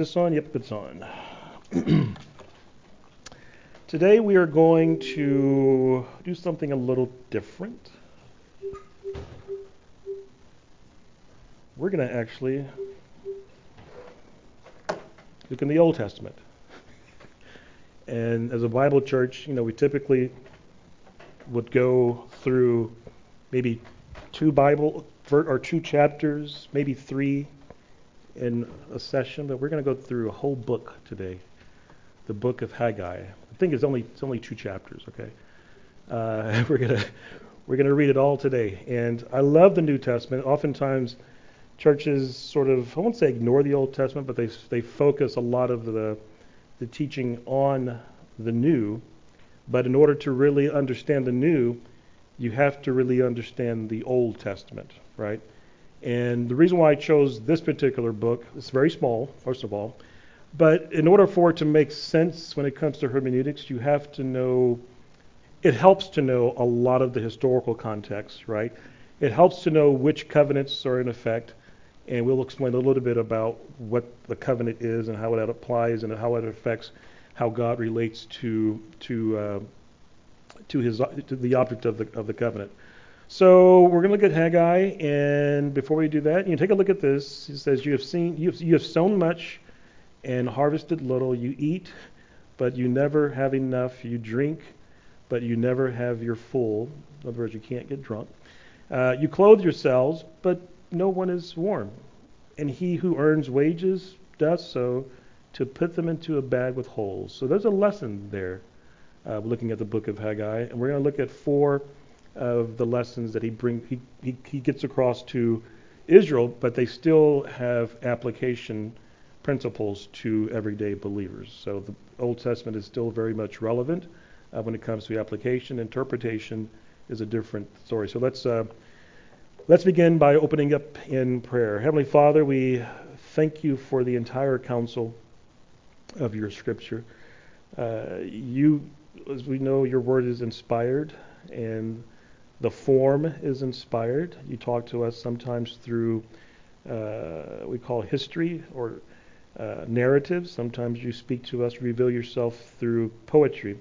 this on? Yep, it's on. Today we are going to do something a little different. We're going to actually look in the Old Testament. And as a Bible church, you know, we typically would go through maybe two Bible or two chapters, maybe three in a session, but we're going to go through a whole book today, the book of Haggai. I think it's only it's only two chapters. Okay, uh, we're gonna we're gonna read it all today, and I love the New Testament. Oftentimes, churches sort of I won't say ignore the Old Testament, but they they focus a lot of the the teaching on the New. But in order to really understand the New, you have to really understand the Old Testament, right? And the reason why I chose this particular book, it's very small, first of all, but in order for it to make sense when it comes to hermeneutics, you have to know, it helps to know a lot of the historical context, right? It helps to know which covenants are in effect, and we'll explain a little bit about what the covenant is and how it applies and how it affects how God relates to to uh, to his to the object of the of the covenant. So we're going to look at Haggai, and before we do that, you take a look at this. It says, "You have seen, you have, you have sown much, and harvested little. You eat, but you never have enough. You drink, but you never have your full. In other words, you can't get drunk. Uh, you clothe yourselves, but no one is warm. And he who earns wages does so to put them into a bag with holes. So there's a lesson there. Uh, looking at the book of Haggai, and we're going to look at four of the lessons that he bring he, he, he gets across to Israel, but they still have application principles to everyday believers. So the Old Testament is still very much relevant uh, when it comes to application. Interpretation is a different story. So let's uh, let's begin by opening up in prayer. Heavenly Father, we thank you for the entire counsel of your Scripture. Uh, you, as we know, your word is inspired and the form is inspired. You talk to us sometimes through uh, we call history or uh, narratives. Sometimes you speak to us, reveal yourself through poetry,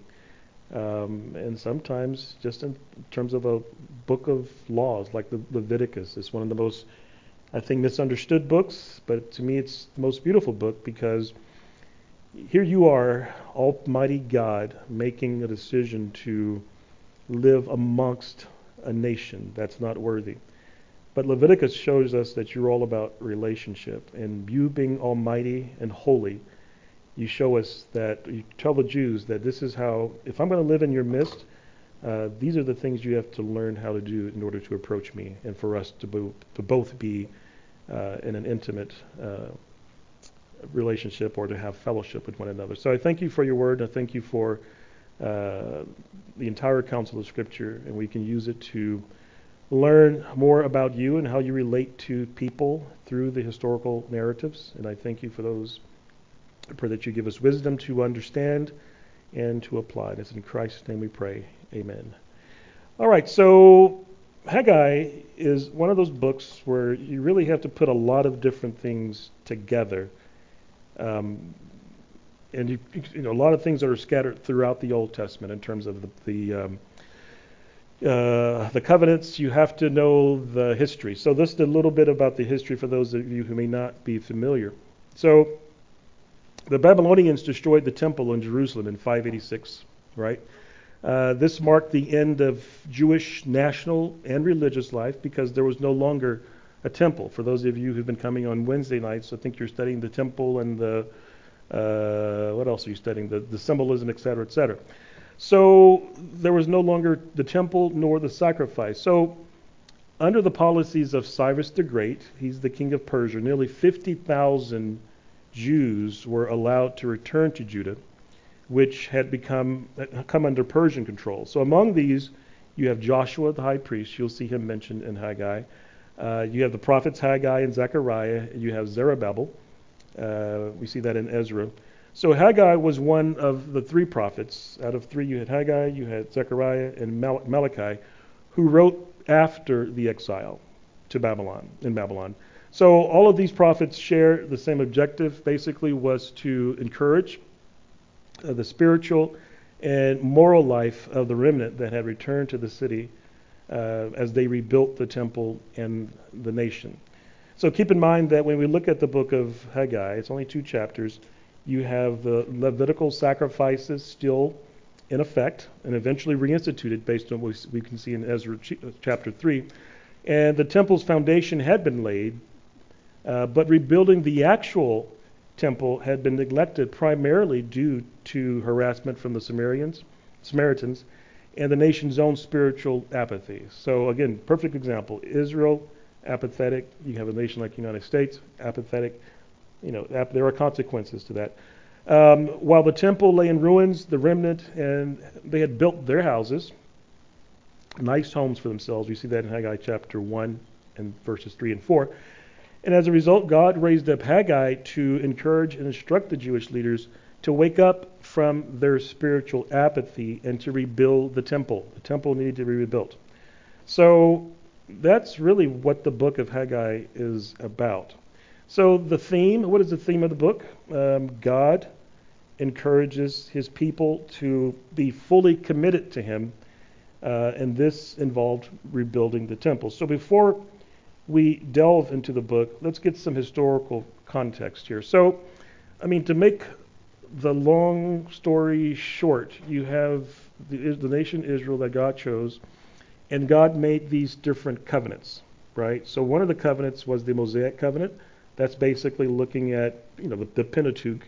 um, and sometimes just in terms of a book of laws like the Leviticus. It's one of the most, I think, misunderstood books, but to me, it's the most beautiful book because here you are, Almighty God, making a decision to live amongst a nation that's not worthy. But Leviticus shows us that you're all about relationship. And you being almighty and holy, you show us that, you tell the Jews that this is how, if I'm going to live in your midst, uh, these are the things you have to learn how to do in order to approach me and for us to, bo- to both be uh, in an intimate uh, relationship or to have fellowship with one another. So I thank you for your word. I thank you for the entire counsel of Scripture, and we can use it to learn more about you and how you relate to people through the historical narratives. And I thank you for those. I pray that you give us wisdom to understand and to apply. It's in Christ's name we pray. Amen. All right, so Haggai is one of those books where you really have to put a lot of different things together. Um, and you, you, know a lot of things that are scattered throughout the Old Testament in terms of the the, um, uh, the covenants. You have to know the history. So this is a little bit about the history for those of you who may not be familiar. So the Babylonians destroyed the temple in Jerusalem in 586, right? Uh, this marked the end of Jewish national and religious life because there was no longer a temple. For those of you who've been coming on Wednesday nights, I think you're studying the temple and the uh, what else are you studying? The, the symbolism, et cetera, et cetera. So there was no longer the temple nor the sacrifice. So under the policies of Cyrus the Great, he's the king of Persia, nearly 50,000 Jews were allowed to return to Judah, which had become come under Persian control. So among these, you have Joshua the high priest. You'll see him mentioned in Haggai. Uh, you have the prophets Haggai and Zechariah. You have Zerubbabel. Uh, we see that in Ezra. So Haggai was one of the three prophets. Out of three, you had Haggai, you had Zechariah, and Mal- Malachi, who wrote after the exile to Babylon, in Babylon. So all of these prophets share the same objective, basically, was to encourage uh, the spiritual and moral life of the remnant that had returned to the city uh, as they rebuilt the temple and the nation. So keep in mind that when we look at the book of Haggai, it's only two chapters. You have the Levitical sacrifices still in effect and eventually reinstituted based on what we can see in Ezra chapter 3. And the temple's foundation had been laid, uh, but rebuilding the actual temple had been neglected primarily due to harassment from the Sumerians, Samaritans and the nation's own spiritual apathy. So again, perfect example. Israel, apathetic. You have a nation like the United States, apathetic. You know, ap- there are consequences to that. Um, while the temple lay in ruins, the remnant, and they had built their houses, nice homes for themselves. We see that in Haggai chapter 1 and verses 3 and 4. And as a result, God raised up Haggai to encourage and instruct the Jewish leaders to wake up from their spiritual apathy and to rebuild the temple. The temple needed to be rebuilt. So that's really what the book of Haggai is about. So the theme, what is the theme of the book? Um, God encourages his people to be fully committed to him, uh, and this involved rebuilding the temple. So before we delve into the book, let's get some historical context here. So, I mean, to make the long story short, you have the, the nation Israel that God chose, and God made these different covenants, right? So one of the covenants was the Mosaic covenant. That's basically looking at you know the, the Pentateuch,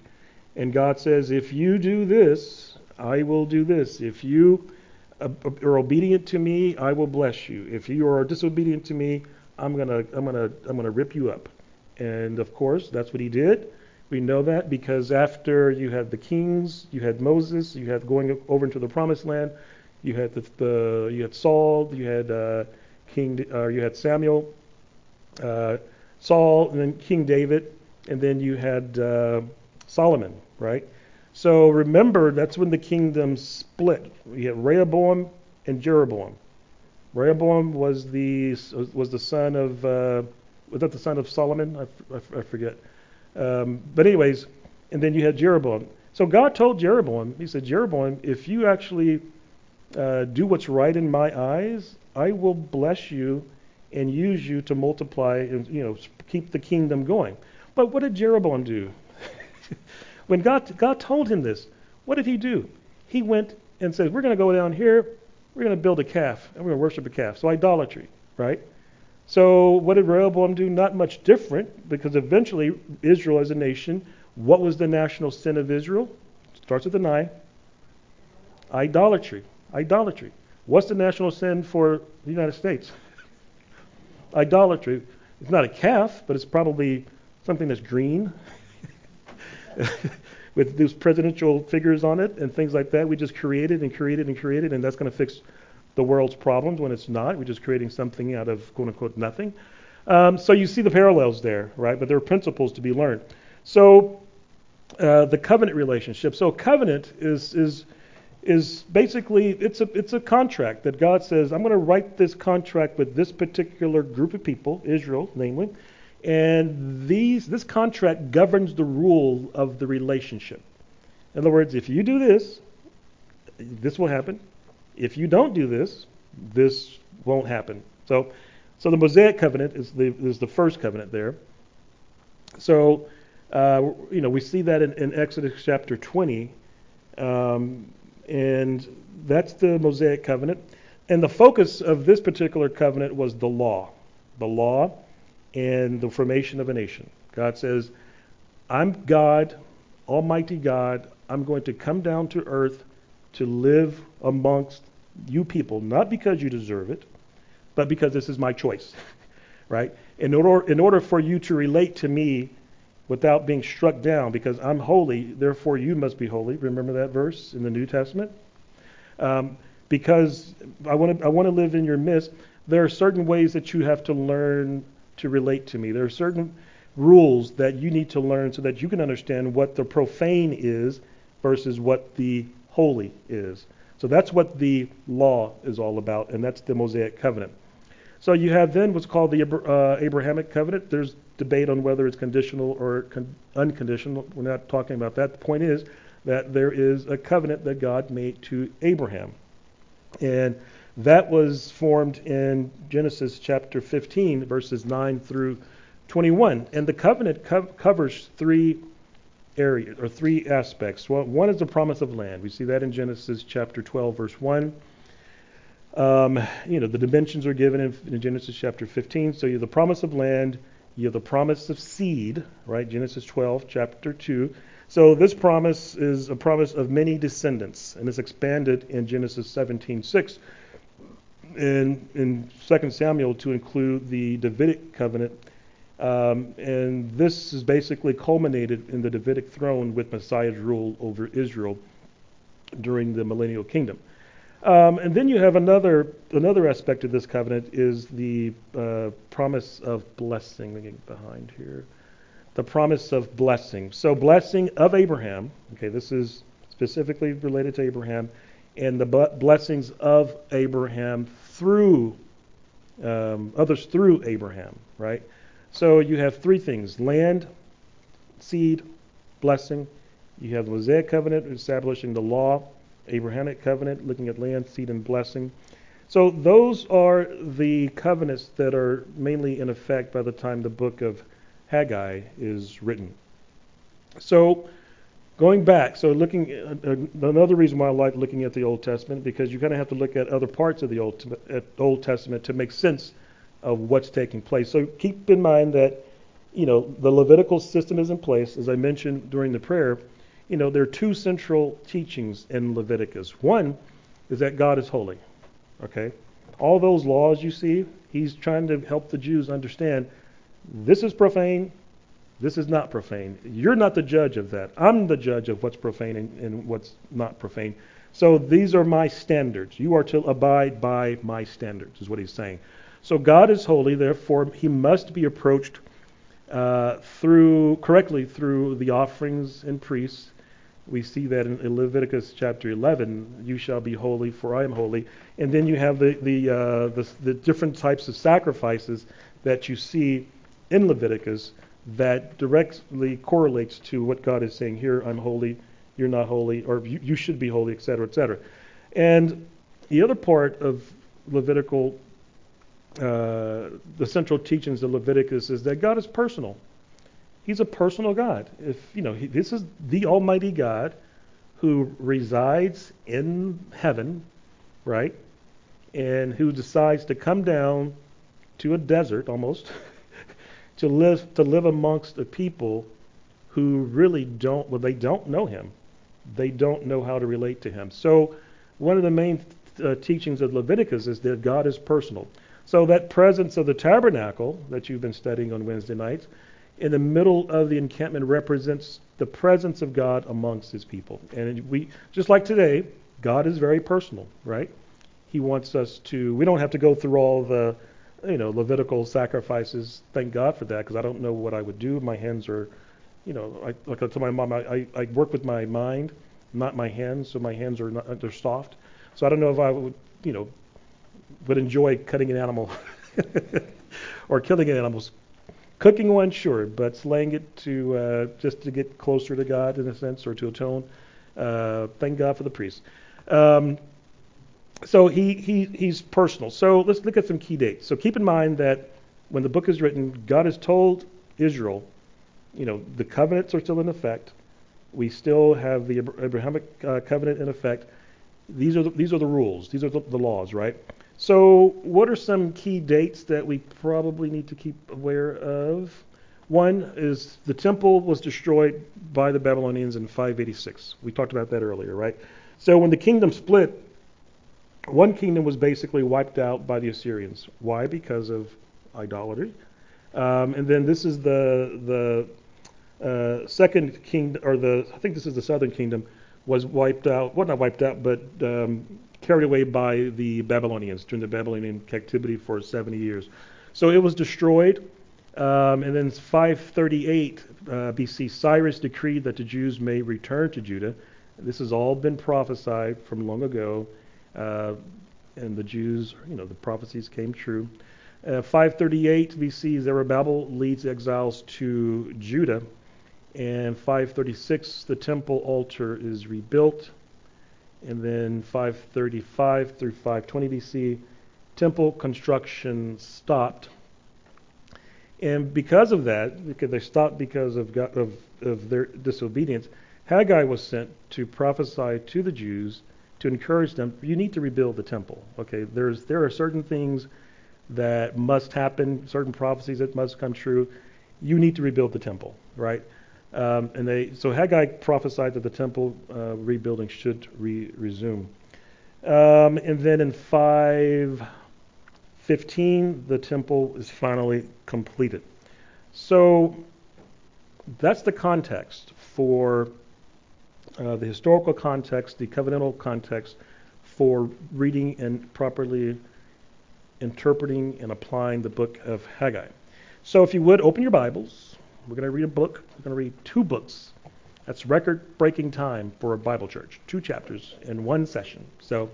and God says, if you do this, I will do this. If you are obedient to me, I will bless you. If you are disobedient to me, I'm gonna I'm gonna I'm gonna rip you up. And of course, that's what he did. We know that because after you had the kings, you had Moses, you had going over into the promised land, you had the, the you had Saul, you had uh, King, uh, you had Samuel, uh, Saul, and then King David, and then you had uh, Solomon, right? So remember, that's when the kingdom split. You had Rehoboam and Jeroboam. Rehoboam was the was the son of uh, was that the son of Solomon? I, I, I forget. Um, but anyways, and then you had Jeroboam. So God told Jeroboam, He said, Jeroboam, if you actually uh, do what's right in my eyes, I will bless you and use you to multiply and you know keep the kingdom going. But what did Jeroboam do? when God God told him this, what did he do? He went and said, "We're going to go down here. We're going to build a calf and we're going to worship a calf." So idolatry, right? So what did Rehoboam do? Not much different, because eventually Israel as a nation, what was the national sin of Israel? Starts with an I. Idolatry. Idolatry. What's the national sin for the United States? Idolatry. It's not a calf, but it's probably something that's green with those presidential figures on it and things like that. We just created and created and created, and that's going to fix the world's problems when it's not. We're just creating something out of quote unquote nothing. Um, so you see the parallels there, right? But there are principles to be learned. So uh, the covenant relationship. So covenant is is is basically it's a it's a contract that God says I'm going to write this contract with this particular group of people, Israel, namely, and these this contract governs the rule of the relationship. In other words, if you do this, this will happen. If you don't do this, this won't happen. So, so the Mosaic covenant is the is the first covenant there. So, uh, you know, we see that in, in Exodus chapter 20, um, and that's the Mosaic covenant. And the focus of this particular covenant was the law, the law, and the formation of a nation. God says, "I'm God, Almighty God. I'm going to come down to earth to live amongst you people, not because you deserve it, but because this is my choice. right? In order, in order for you to relate to me without being struck down, because I'm holy, therefore you must be holy. Remember that verse in the New Testament? Um, because I want to I want to live in your midst. There are certain ways that you have to learn to relate to me. There are certain rules that you need to learn so that you can understand what the profane is versus what the holy is. So that's what the law is all about, and that's the Mosaic covenant. So you have then what's called the uh, Abrahamic covenant. There's debate on whether it's conditional or con- unconditional. We're not talking about that. The point is that there is a covenant that God made to Abraham. And that was formed in Genesis chapter 15, verses 9 through 21. And the covenant co- covers three areas or three aspects. Well, one is the promise of land. We see that in Genesis chapter 12, verse 1. Um, you know, the dimensions are given in, in, Genesis chapter 15. So the promise of land, you have the promise of seed, right? Genesis 12, chapter 2. So this promise is a promise of many descendants, and it's expanded in Genesis 17:6 and in 2 Samuel to include the Davidic covenant. Um, and this is basically culminated in the Davidic throne with Messiah's rule over Israel during the millennial kingdom. Um, and then you have another another aspect of this covenant is the uh, promise of blessing. Let me get behind here the promise of blessing. So, blessing of Abraham, okay, this is specifically related to Abraham, and the blessings of Abraham through um, others through Abraham, right? So, you have three things land, seed, blessing. You have the Mosaic covenant establishing the law, Abrahamic covenant looking at land, seed, and blessing. So, those are the covenants that are mainly in effect by the time the book of Haggai is written. So, going back, so looking at, uh, another reason why I like looking at the Old Testament because you kind of have to look at other parts of the Old, Old Testament to make sense of what's taking place. So keep in mind that you know the Levitical system is in place, as I mentioned during the prayer. You know there are two central teachings in Leviticus. One is that God is holy. Okay, all those laws you see, He's trying to help the Jews understand this is profane. This is not profane. You're not the judge of that. I'm the judge of what's profane and, and what's not profane. So these are my standards. You are to abide by my standards, is what he's saying. So God is holy, therefore he must be approached uh, through correctly through the offerings and priests. We see that in Leviticus chapter 11. You shall be holy, for I am holy. And then you have the the, uh, the, the different types of sacrifices that you see in Leviticus that directly correlates to what God is saying here I'm holy, you're not holy, or you, you should be holy, etc., etc. And the other part of Levitical, uh, the central teachings of Leviticus is that God is personal. He's a personal God. If you know, he, this is the Almighty God who resides in heaven, right, and who decides to come down to a desert almost to live to live amongst a people who really don't well they don't know him. They don't know how to relate to him. So one of the main uh, teachings of Leviticus is that God is personal. So that presence of the tabernacle that you've been studying on Wednesday nights in the middle of the encampment represents the presence of God amongst his people. And we just like today, God is very personal, right? He wants us to we don't have to go through all the you know, Levitical sacrifices. Thank God for that because I don't know what I would do. My hands are, you know, I, like I told my mom, I, I, work with my mind, not my hands. So my hands are not, they're soft. So I don't know if I would, you know, would enjoy cutting an animal or killing an animal. Cooking one, sure, but slaying it to uh, just to get closer to God in a sense or to atone. Uh, thank God for the priest. Um, so he, he, he's personal. So let's look at some key dates. So keep in mind that when the book is written, God has told Israel, you know, the covenants are still in effect. We still have the Abrahamic uh, covenant in effect. These are the, these are the rules. These are the, the laws, right? So what are some key dates that we probably need to keep aware of? One is the temple was destroyed by the Babylonians in 586. We talked about that earlier, right? So when the kingdom split, one kingdom was basically wiped out by the Assyrians. Why? Because of idolatry. Um, and then this is the the uh, second kingdom, or the I think this is the southern kingdom, was wiped out. Well, not wiped out, but um, carried away by the Babylonians during the Babylonian captivity for 70 years. So it was destroyed. Um, and then 538 uh, BC, Cyrus decreed that the Jews may return to Judah. This has all been prophesied from long ago. Uh, and the Jews, you know, the prophecies came true. Uh, 538 BC, Zerubbabel leads exiles to Judah. And 536, the temple altar is rebuilt. And then 535 through 520 BC, temple construction stopped. And because of that, because they stopped because of, God, of, of their disobedience, Haggai was sent to prophesy to the Jews to encourage them. You need to rebuild the temple. Okay, there's there are certain things that must happen, certain prophecies that must come true. You need to rebuild the temple, right? Um, and they so Haggai prophesied that the temple uh, rebuilding should re- resume. Um, and then in 515, the temple is finally completed. So that's the context for uh, the historical context, the covenantal context for reading and properly interpreting and applying the book of Haggai. So if you would, open your Bibles. We're going to read a book. We're going to read two books. That's record breaking time for a Bible church. Two chapters in one session. So,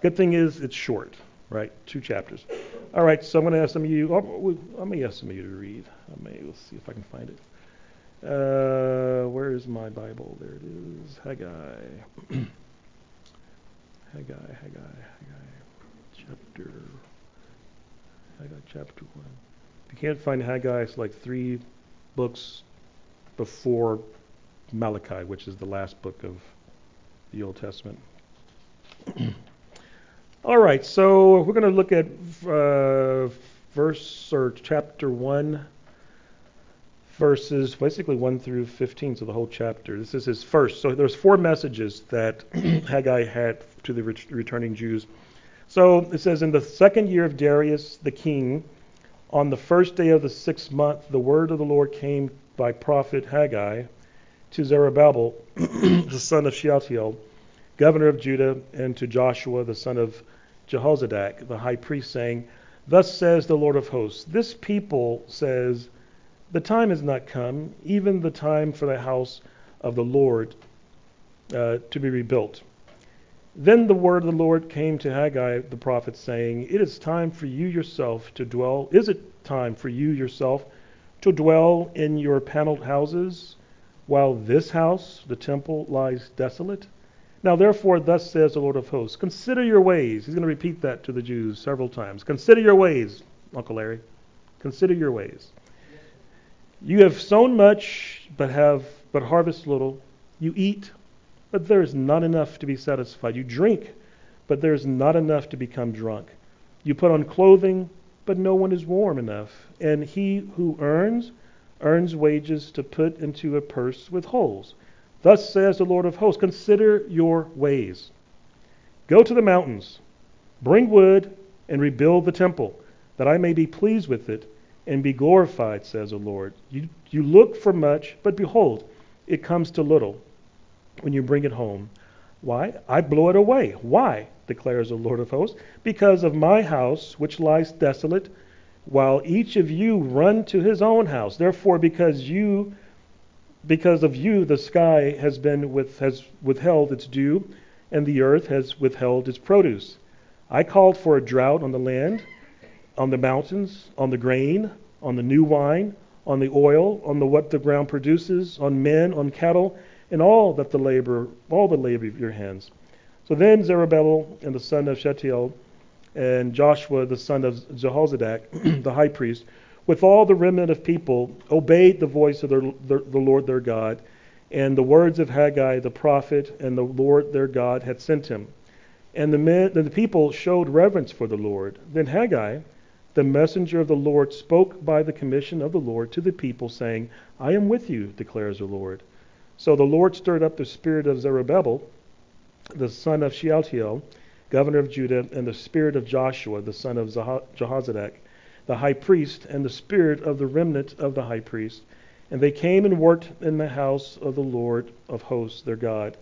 good thing is it's short, right? Two chapters. All right, so I'm going to ask some of you, oh, I'm going to ask some of you to read. I may, let's see if I can find it. Uh, where is my Bible? There it is. Haggai. Haggai, Haggai, Haggai. Chapter. Haggai chapter 1. If you can't find Haggai, it's like three books before Malachi, which is the last book of the Old Testament. All right, so we're going to look at uh, verse or chapter 1 verses basically 1 through 15, so the whole chapter. This is his first. So there's four messages that Haggai had to the returning Jews. So it says, In the second year of Darius the king, on the first day of the sixth month, the word of the Lord came by prophet Haggai to Zerubbabel, the son of Shealtiel, governor of Judah, and to Joshua, the son of Jehozadak, the high priest, saying, Thus says the Lord of hosts, This people says, the time has not come, even the time for the house of the Lord uh, to be rebuilt. Then the word of the Lord came to Haggai the prophet, saying, It is time for you yourself to dwell. Is it time for you yourself to dwell in your paneled houses, while this house, the temple, lies desolate? Now therefore, thus says the Lord of hosts, consider your ways. He's going to repeat that to the Jews several times. Consider your ways, Uncle Larry. Consider your ways. You have sown much, but have but harvest little. You eat, but there is not enough to be satisfied. You drink, but there is not enough to become drunk. You put on clothing, but no one is warm enough. And he who earns, earns wages to put into a purse with holes. Thus says the Lord of hosts Consider your ways. Go to the mountains, bring wood, and rebuild the temple, that I may be pleased with it and be glorified, says the Lord. You, you look for much, but behold, it comes to little when you bring it home. Why? I blow it away. Why? declares the Lord of hosts. Because of my house, which lies desolate, while each of you run to his own house. Therefore, because you because of you the sky has been with has withheld its dew, and the earth has withheld its produce. I called for a drought on the land on the mountains, on the grain, on the new wine, on the oil, on the what the ground produces, on men, on cattle, and all that the labor, all the labor of your hands. So then Zerubbabel and the son of Shealtiel and Joshua the son of Jehozadak, the high priest, with all the remnant of people, obeyed the voice of their, their, the Lord their God, and the words of Haggai the prophet, and the Lord their God had sent him. And the, men, the people showed reverence for the Lord. Then Haggai, the messenger of the Lord spoke by the commission of the Lord to the people, saying, I am with you, declares the Lord. So the Lord stirred up the spirit of Zerubbabel, the son of Shealtiel, governor of Judah, and the spirit of Joshua, the son of Jehozadak, the high priest, and the spirit of the remnant of the high priest. And they came and worked in the house of the Lord of hosts, their God,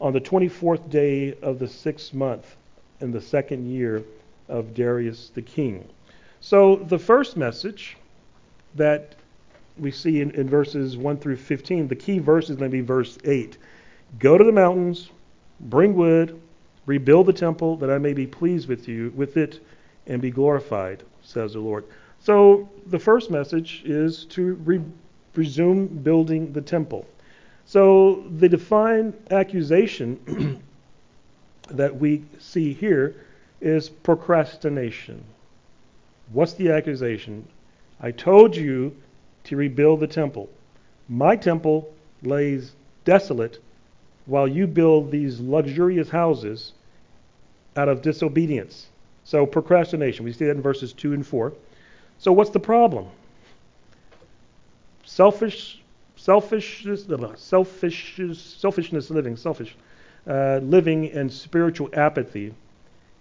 on the 24th day of the sixth month, in the second year of Darius the king. So the first message that we see in, in verses 1 through 15, the key verse is going to be verse 8. Go to the mountains, bring wood, rebuild the temple, that I may be pleased with you, with it, and be glorified. says the Lord. So the first message is to re- resume building the temple. So the defined accusation that we see here is procrastination. What's the accusation? I told you to rebuild the temple. My temple lays desolate while you build these luxurious houses out of disobedience. So procrastination. We see that in verses 2 and 4. So what's the problem? Selfish selfishness, selfish, selfishness living, selfish uh, living and spiritual apathy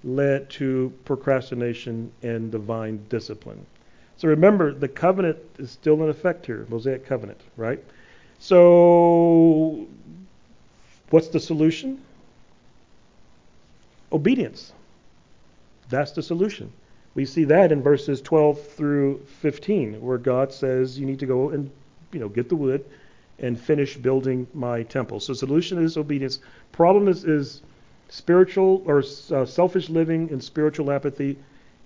led to procrastination and divine discipline. So remember, the covenant is still in effect here, Mosaic covenant, right? So, what's the solution? Obedience. That's the solution. We see that in verses 12 through 15, where God says you need to go and you know get the wood and finish building my temple. So solution is obedience. Problem is, is spiritual or uh, selfish living and spiritual apathy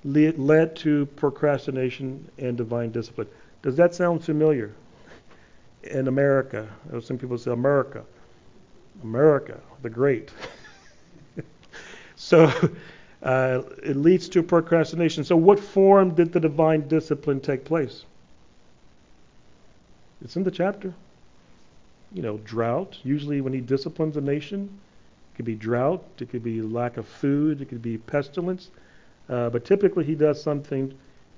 led to procrastination and divine discipline. Does that sound familiar? In America, some people say America, America, the great. so uh, it leads to procrastination. So, what form did the divine discipline take place? It's in the chapter. You know, drought. Usually, when he disciplines a nation, it could be drought, it could be lack of food, it could be pestilence. Uh, but typically, he does something,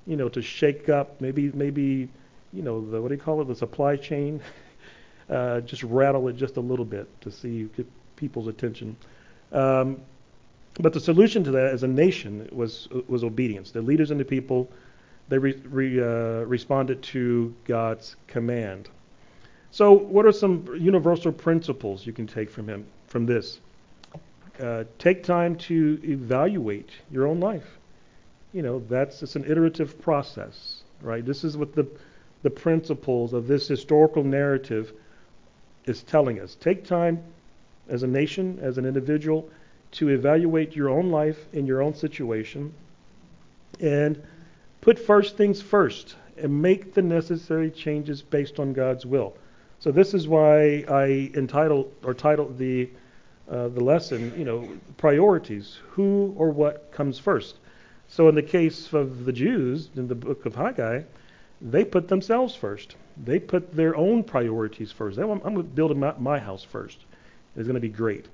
you know, to shake up, maybe, maybe, you know, the what do you call it, the supply chain, uh, just rattle it just a little bit to see get people's attention. Um, but the solution to that, as a nation, was was obedience. The leaders and the people, they re, re, uh, responded to God's command. So, what are some universal principles you can take from him from this? Uh, take time to evaluate your own life you know, that's it's an iterative process, right? This is what the the principles of this historical narrative is telling us. Take time as a nation, as an individual, to evaluate your own life in your own situation and put first things first and make the necessary changes based on God's will. So this is why I entitled or titled the uh, the lesson, you know, priorities. Who or what comes first? So in the case of the Jews in the book of Haggai, they put themselves first. They put their own priorities first. I'm, going to build my house first. It's going to be great.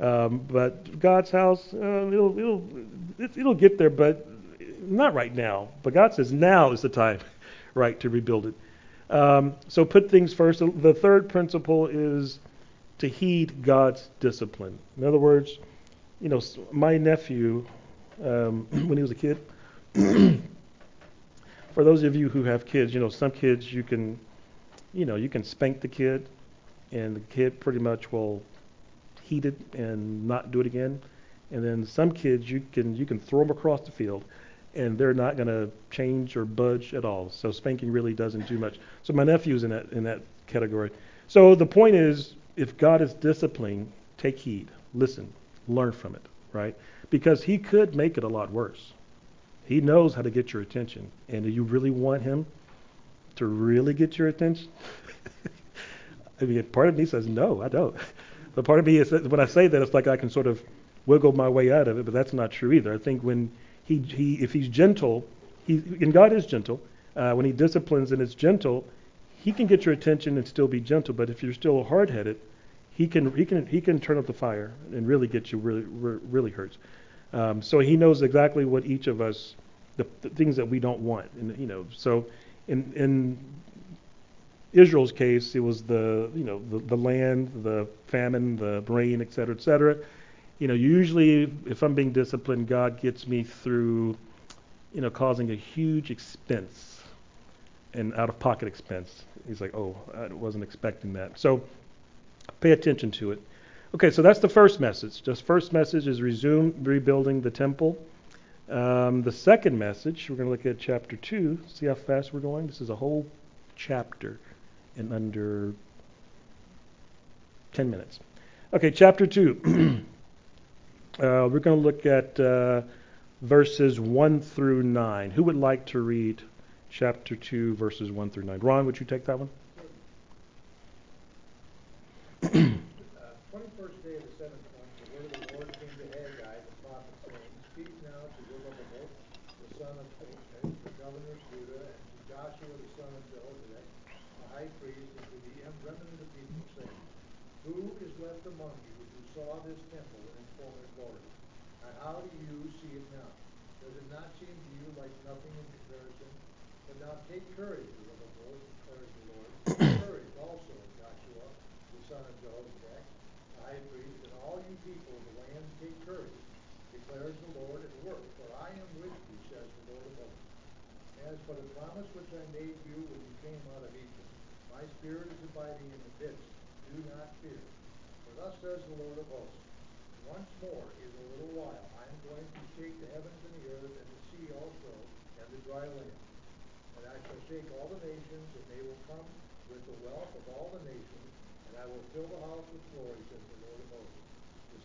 Um, but God's house, uh, it'll, it'll, it'll get there, but not right now. But God says now is the time, right, to rebuild it. Um, so put things first. The third principle is to heed God's discipline. In other words, you know, my nephew um, when he was a kid. For those of you who have kids, you know, some kids you can, you know, you can spank the kid, and the kid pretty much will heat it and not do it again. And then some kids you can you can throw them across the field, and they're not going to change or budge at all. So spanking really doesn't do much. So my nephew's in that in that category. So the point is, if God is disciplining, take heed, listen, learn from it, right? Because he could make it a lot worse. He knows how to get your attention. And do you really want him to really get your attention? I mean, part of me says, no, I don't. But part of me is when I say that, it's like I can sort of wiggle my way out of it, but that's not true either. I think when he, he if he's gentle, he, and God is gentle, uh, when he disciplines and is gentle, he can get your attention and still be gentle. But if you're still hard-headed, he can he can he can turn up the fire and really get you really really hurts. Um, so he knows exactly what each of us, the, the, things that we don't want, and you know. So in in Israel's case, it was the you know the, the land, the famine, the rain, et cetera, et cetera. You know, usually if I'm being disciplined, God gets me through, you know, causing a huge expense, and out-of-pocket expense. He's like, oh, I wasn't expecting that. So pay attention to it. Okay, so that's the first message. The first message is resume rebuilding the temple. Um, the second message, we're going to look at chapter 2. See how fast we're going? This is a whole chapter in under 10 minutes. Okay, chapter 2. uh, we're going to look at uh, verses 1 through 9. Who would like to read chapter 2, verses 1 through 9? Ron, would you take that one? speak now to Zerubbabel, the son of Peniel, the governor of Judah, and to Joshua, the son of Jehozadak, the high priest, and to the remnant of the people, saying, Who is left among you who saw this temple in former glory? And how do you see it now? Does it not seem to you like nothing in comparison? But now take courage, Zerubbabel, declares the Lord. courage also, Joshua, the son of Jehozadak, the high priest, and all you people of the land, take courage declares the Lord, at work, for I am with you, says the Lord of hosts. As for the promise which I made you when you came out of Egypt, my spirit is abiding in the midst. Do not fear. For thus says the Lord of hosts, once more in a little while I am going to shake the heavens and the earth and the sea also and the dry land. And I shall shake all the nations, and they will come with the wealth of all the nations, and I will fill the house with glory, says the Lord of hosts.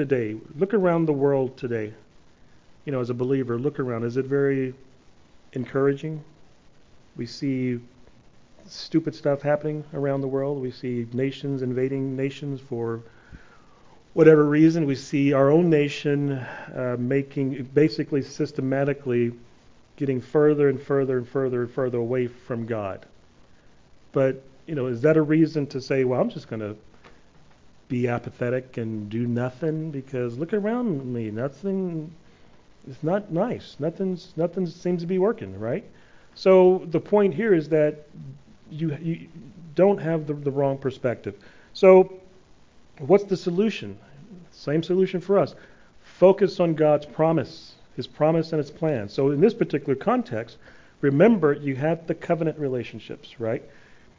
today, look around the world today. You know, as a believer, look around. Is it very encouraging? We see stupid stuff happening around the world. We see nations invading nations for whatever reason. We see our own nation uh, making basically systematically getting further and further and further and further away from God. But you know, is that a reason to say, well, I'm just going to be apathetic and do nothing because look around me, nothing. It's not nice. Nothing's nothing seems to be working, right? So the point here is that you, you don't have the, the wrong perspective. So, what's the solution? Same solution for us. Focus on God's promise, His promise and His plan. So, in this particular context, remember you have the covenant relationships, right?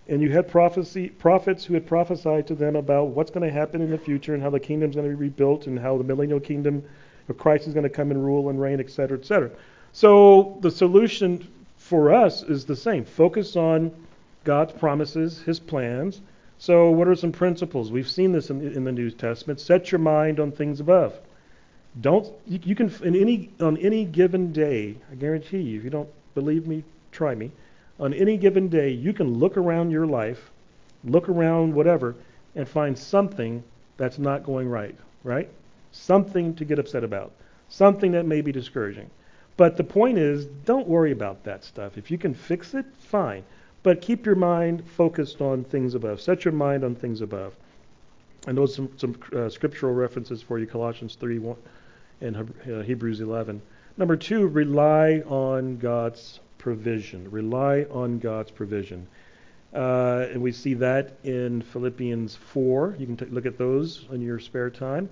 And you had prophecy, prophets who had prophesied to them about what's going to happen in the future and how the kingdom's going to be rebuilt and how the millennial kingdom of Christ is going to come and rule and reign, etc., etc. So the solution for us is the same. Focus on God's promises, His plans. So, what are some principles? We've seen this in, in the New Testament. Set your mind on things above. Don't you, you, can in any on any given day. I guarantee you, if you don't believe me, try me. On any given day, you can look around your life, look around whatever, and find something that's not going right. Right? Something to get upset about. Something that may be discouraging. But the point is, don't worry about that stuff. If you can fix it, fine. But keep your mind focused on things above. Set your mind on things above. And those some, some uh, scriptural references for you Colossians 3 1, and uh, Hebrews 11. Number two, rely on God's provision. Rely on God's provision. Uh, and we see that in Philippians 4. You can t- look at those in your spare time.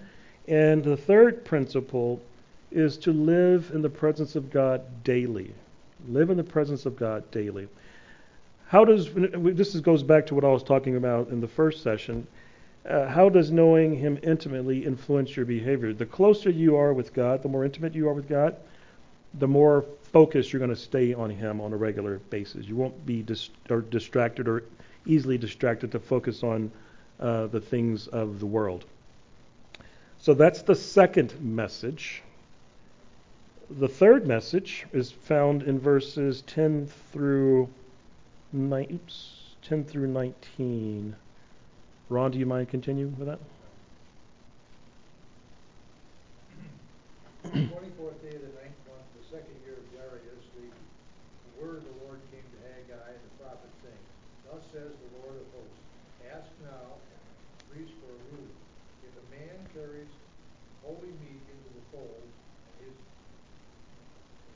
And the third principle is to live in the presence of God daily. Live in the presence of God daily. How does this goes back to what I was talking about in the first session? Uh, how does knowing Him intimately influence your behavior? The closer you are with God, the more intimate you are with God, the more focused you're going to stay on Him on a regular basis. You won't be dis- or distracted or easily distracted to focus on uh, the things of the world. So that's the second message. The third message is found in verses 10 through nine, oops, 10 through 19. Ron, do you mind continuing with that? 24th day of the ninth month, the second year of Darius, the, the word of the Lord came to Haggai the prophet, saying, Thus says the Lord of hosts, Ask now and reach for a ruler. If a man carries holy meat into the fold, and his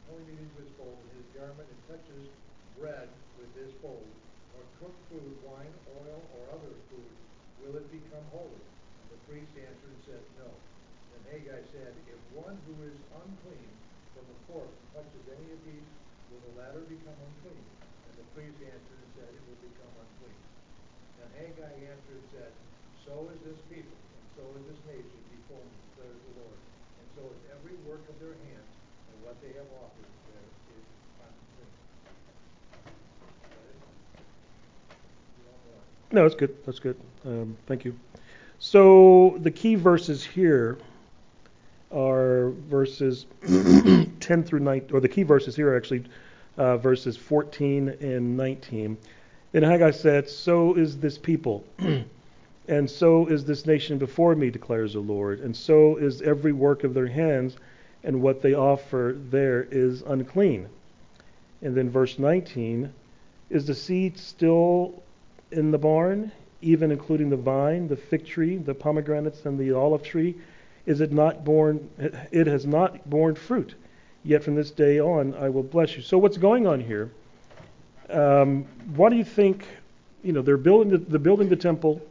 holy meat into his fold, and his garment, and touches bread with this fold, or cooked food, wine, oil, or other food, will it become holy? And the priest answered and said, No. Then Haggai said, If one who is unclean from the pork touches any of these, will the latter become unclean? And the priest answered and said, It will become unclean. And Haggai answered and said, So is this people, and so is this nation before me, declares the Lord. And so is every work of their hands, and what they have offered there is No, that's good. That's good. Um, thank you. So the key verses here are verses 10 through 19, or the key verses here are actually uh, verses 14 and 19. And Haggai said, So is this people, and so is this nation before me, declares the Lord, and so is every work of their hands, and what they offer there is unclean. And then verse 19, Is the seed still in the barn? even including the vine, the fig tree, the pomegranates, and the olive tree, is it not borne? It has not borne fruit. Yet from this day on, I will bless you. So what's going on here? Um, what do you think? You know, they're building the, they're building the temple,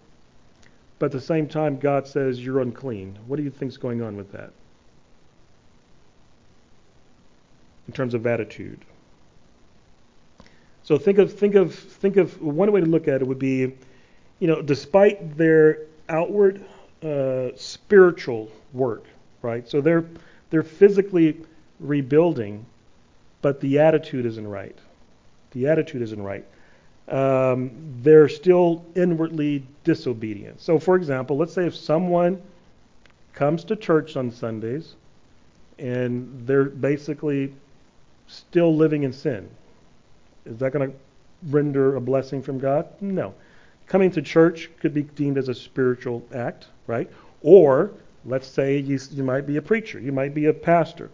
but at the same time, God says you're unclean. What do you think's going on with that? In terms of attitude. So think of think of think of one way to look at it would be you know, despite their outward uh, spiritual work, right? So they're they're physically rebuilding, but the attitude isn't right. The attitude isn't right. Um, they're still inwardly disobedient. So, for example, let's say if someone comes to church on Sundays and they're basically still living in sin, is that going to render a blessing from God? No coming to church could be deemed as a spiritual act, right? Or let's say you, you might be a preacher, you might be a pastor.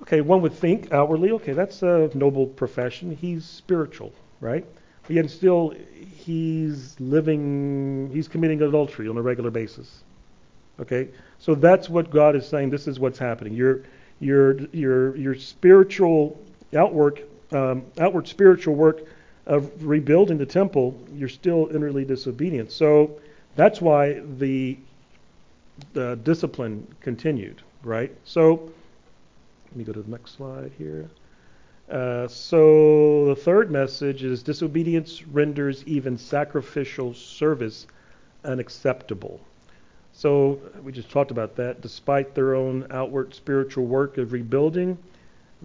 Okay, one would think outwardly, okay, that's a noble profession. He's spiritual, right? But yet still, he's living, he's committing adultery on a regular basis. Okay, so that's what God is saying. This is what's happening. Your, your, your, your spiritual outwork, um, outward spiritual work of rebuilding the temple, you're still inwardly disobedient. So that's why the, the discipline continued, right? So let me go to the next slide here. Uh, so the third message is disobedience renders even sacrificial service unacceptable. So we just talked about that. Despite their own outward spiritual work of rebuilding,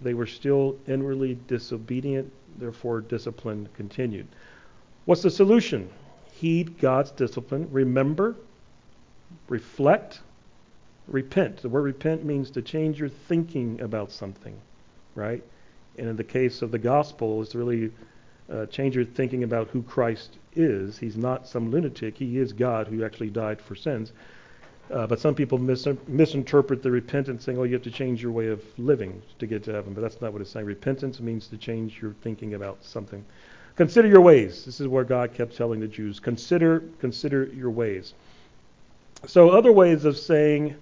they were still inwardly disobedient Therefore, discipline continued. What's the solution? Heed God's discipline. Remember, reflect, repent. The word repent means to change your thinking about something, right? And in the case of the gospel, it's really uh, change your thinking about who Christ is. He's not some lunatic. He is God who actually died for sins. Uh, but some people mis- misinterpret the repentance saying, oh, you have to change your way of living to get to heaven. But that's not what it's saying. Repentance means to change your thinking about something. Consider your ways. This is where God kept telling the Jews. Consider, consider your ways. So other ways of saying,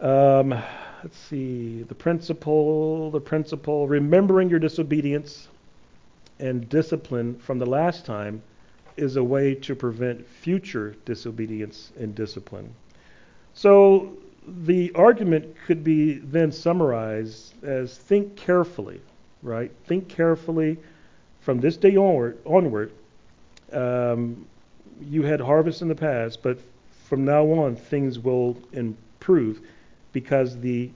um, let's see, the principle, the principle, remembering your disobedience and discipline from the last time is a way to prevent future disobedience and discipline. So the argument could be then summarized as think carefully, right? Think carefully from this day onward. onward um, you had harvest in the past, but from now on things will improve because the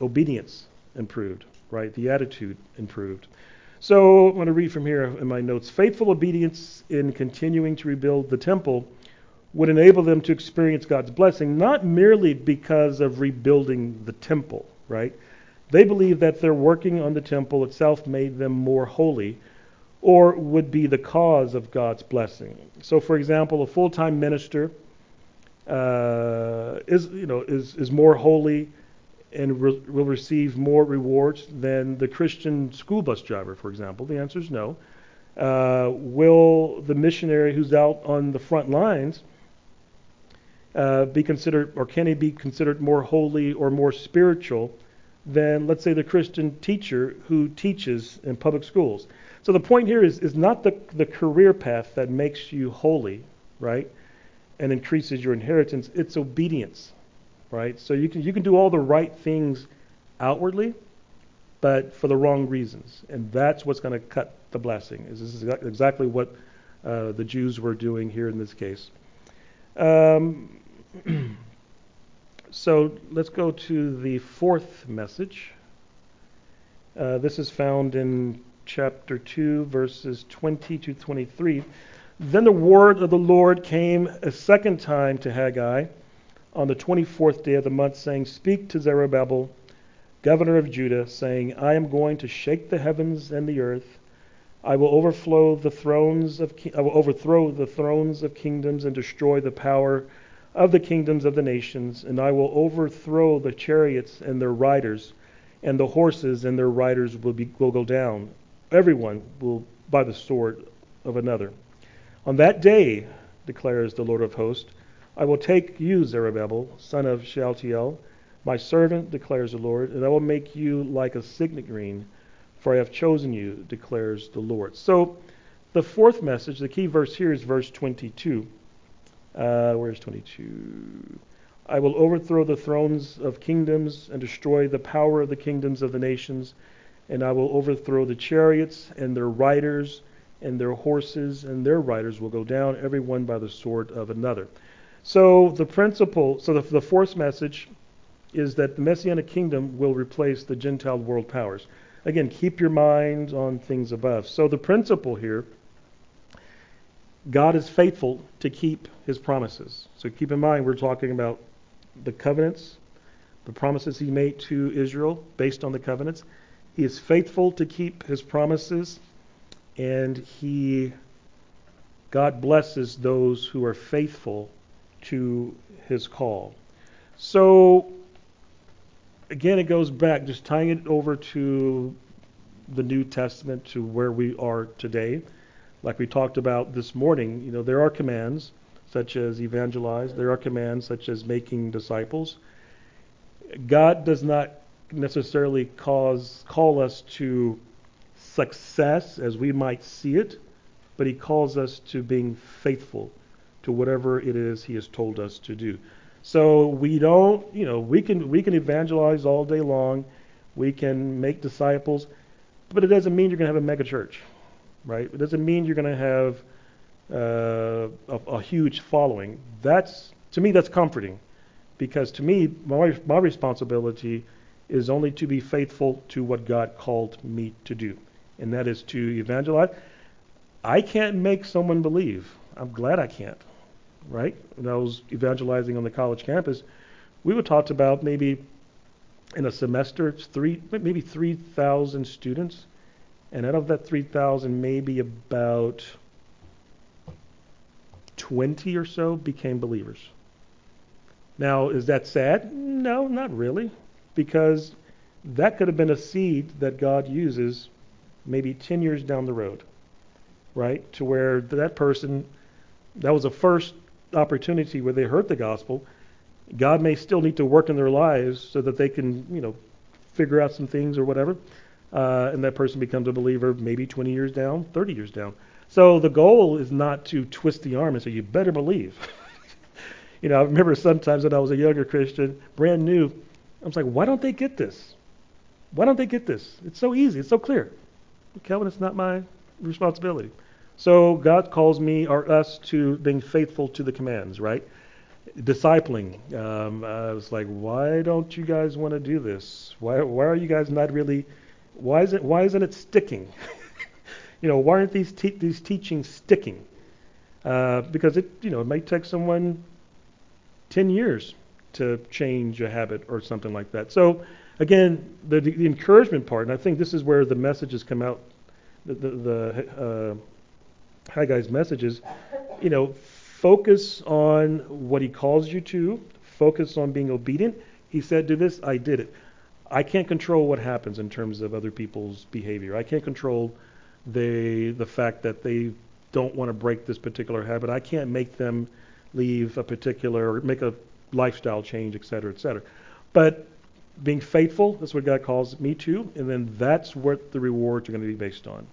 obedience improved, right? The attitude improved. So I'm going to read from here in my notes. Faithful obedience in continuing to rebuild the temple would enable them to experience God's blessing, not merely because of rebuilding the temple, right? They believe that their working on the temple itself made them more holy or would be the cause of God's blessing. So, for example, a full time minister uh, is, you know, is, is more holy and re- will receive more rewards than the Christian school bus driver, for example. The answer is no. Uh, will the missionary who's out on the front lines uh, be considered, or can he be considered more holy or more spiritual than, let's say, the Christian teacher who teaches in public schools? So the point here is, is not the, the career path that makes you holy, right, and increases your inheritance. It's obedience, right? So you can you can do all the right things outwardly, but for the wrong reasons. And that's what's going to cut the blessing. Is this is exactly what uh, the Jews were doing here in this case. Um, so let's go to the fourth message. Uh, this is found in chapter 2, verses 20 to 23. Then the word of the Lord came a second time to Haggai on the 24th day of the month, saying, Speak to Zerubbabel, governor of Judah, saying, I am going to shake the heavens and the earth. I will overflow the thrones of I will overthrow the thrones of kingdoms and destroy the power of the kingdoms of the nations, and I will overthrow the chariots and their riders, and the horses and their riders will be will go down. Everyone will by the sword of another. On that day, declares the Lord of hosts, I will take you, Zerubbabel, son of Shealtiel, my servant, declares the Lord, and I will make you like a signet ring, for I have chosen you, declares the Lord. So, the fourth message, the key verse here is verse 22. Uh, where's 22? I will overthrow the thrones of kingdoms and destroy the power of the kingdoms of the nations, and I will overthrow the chariots and their riders and their horses and their riders will go down, every one by the sword of another. So the principle, so the, the fourth message is that the Messianic kingdom will replace the Gentile world powers. Again, keep your mind on things above. So the principle here, God is faithful to keep his promises. So keep in mind, we're talking about the covenants, the promises he made to Israel based on the covenants. He is faithful to keep his promises and he God blesses those who are faithful to his call. So again it goes back just tying it over to the New Testament to where we are today. Like we talked about this morning, you know, there are commands such as evangelize, there are commands such as making disciples. God does not necessarily cause call us to success as we might see it, but he calls us to being faithful to whatever it is he has told us to do. So we don't, you know, we can we can evangelize all day long, we can make disciples, but it doesn't mean you're going to have a mega church, right? It doesn't mean you're going to have uh, a, a huge following. That's to me that's comforting, because to me my my responsibility is only to be faithful to what God called me to do and that is to evangelize. I can't make someone believe. I'm glad I can't, right? When I was evangelizing on the college campus, we were taught about maybe in a semester, three, maybe 3,000 students, and out of that 3,000, maybe about 20 or so became believers. Now, is that sad? No, not really, because that could have been a seed that God uses maybe 10 years down the road, right? To where that person, that was a first opportunity where they heard the gospel. God may still need to work in their lives so that they can, you know, figure out some things or whatever. Uh, and that person becomes a believer maybe 20 years down, 30 years down. So the goal is not to twist the arm and say, you better believe. you know, I remember sometimes when I was a younger Christian, brand new, I was like, why don't they get this? Why don't they get this? It's so easy. It's so clear. Kelvin, it's not my responsibility. So God calls me or us to being faithful to the commands, right? Discipling. Um, I was like, why don't you guys want to do this? Why, why are you guys not really? Why isn't why isn't it sticking? you know, why aren't these te- these teachings sticking? Uh, because it you know it might take someone ten years to change a habit or something like that. So again, the, the encouragement part, and I think this is where the messages come out, the, the, the uh, messages, you know, focus on what he calls you to, focus on being obedient. He said, do this, I did it. I can't control what happens in terms of other people's behavior. I can't control the the fact that they don't want to break this particular habit. I can't make them leave a particular, or make a lifestyle change, et cetera, et cetera. But being faithful, that's what God calls me to, and then that's what the rewards are going to be based on.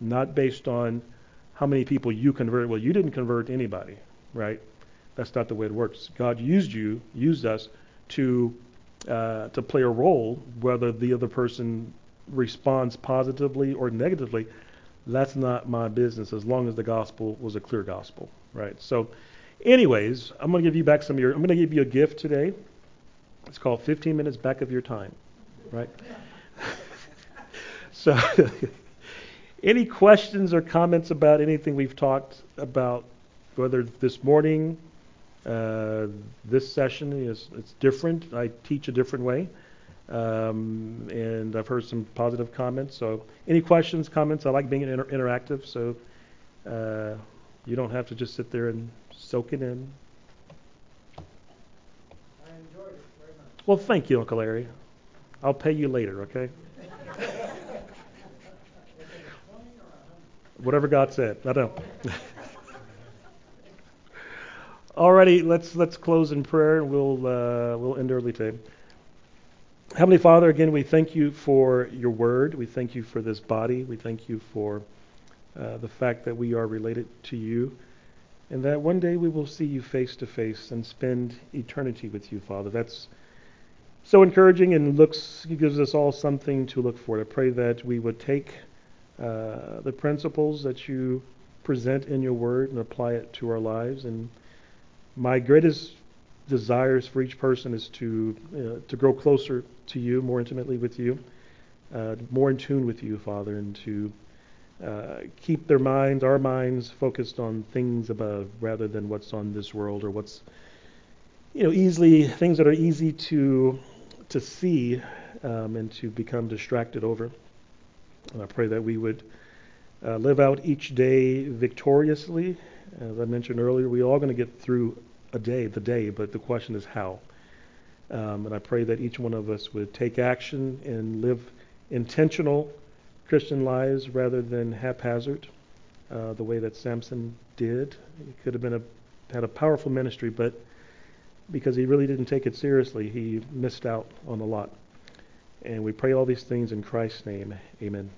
Not based on how many people you convert. Well, you didn't convert anybody, right? That's not the way it works. God used you, used us to uh, to play a role, whether the other person responds positively or negatively, that's not my business as long as the gospel was a clear gospel, right? So, anyways, I'm going to give you back some of your, I'm going to give you a gift today. It's called 15 minutes back of your time, right? so, any questions or comments about anything we've talked about, whether this morning, uh, this session is it's different. I teach a different way. Um, and I've heard some positive comments. So, any questions, comments? I like being inter- interactive, so uh, you don't have to just sit there and soak it in. I enjoyed it very much. Well, thank you, Uncle Larry. I'll pay you later, okay? Whatever God said. I don't. Alrighty, let's let's close in prayer and we'll uh, we'll end early today. Heavenly Father, again, we thank you for your word. We thank you for this body. We thank you for uh, the fact that we are related to you and that one day we will see you face to face and spend eternity with you, Father. That's so encouraging and looks gives us all something to look for. I pray that we would take uh, the principles that you present in your word and apply it to our lives. And my greatest desires for each person is to uh, to grow closer to you, more intimately with you, uh, more in tune with you, Father, and to uh, keep their minds, our minds, focused on things above rather than what's on this world or what's you know easily things that are easy to to see um, and to become distracted over. And I pray that we would uh, live out each day victoriously. As I mentioned earlier, we're all going to get through a day, the day, but the question is how. Um, and I pray that each one of us would take action and live intentional Christian lives rather than haphazard, uh, the way that Samson did. He could have been a had a powerful ministry, but because he really didn't take it seriously, he missed out on a lot. And we pray all these things in Christ's name. Amen.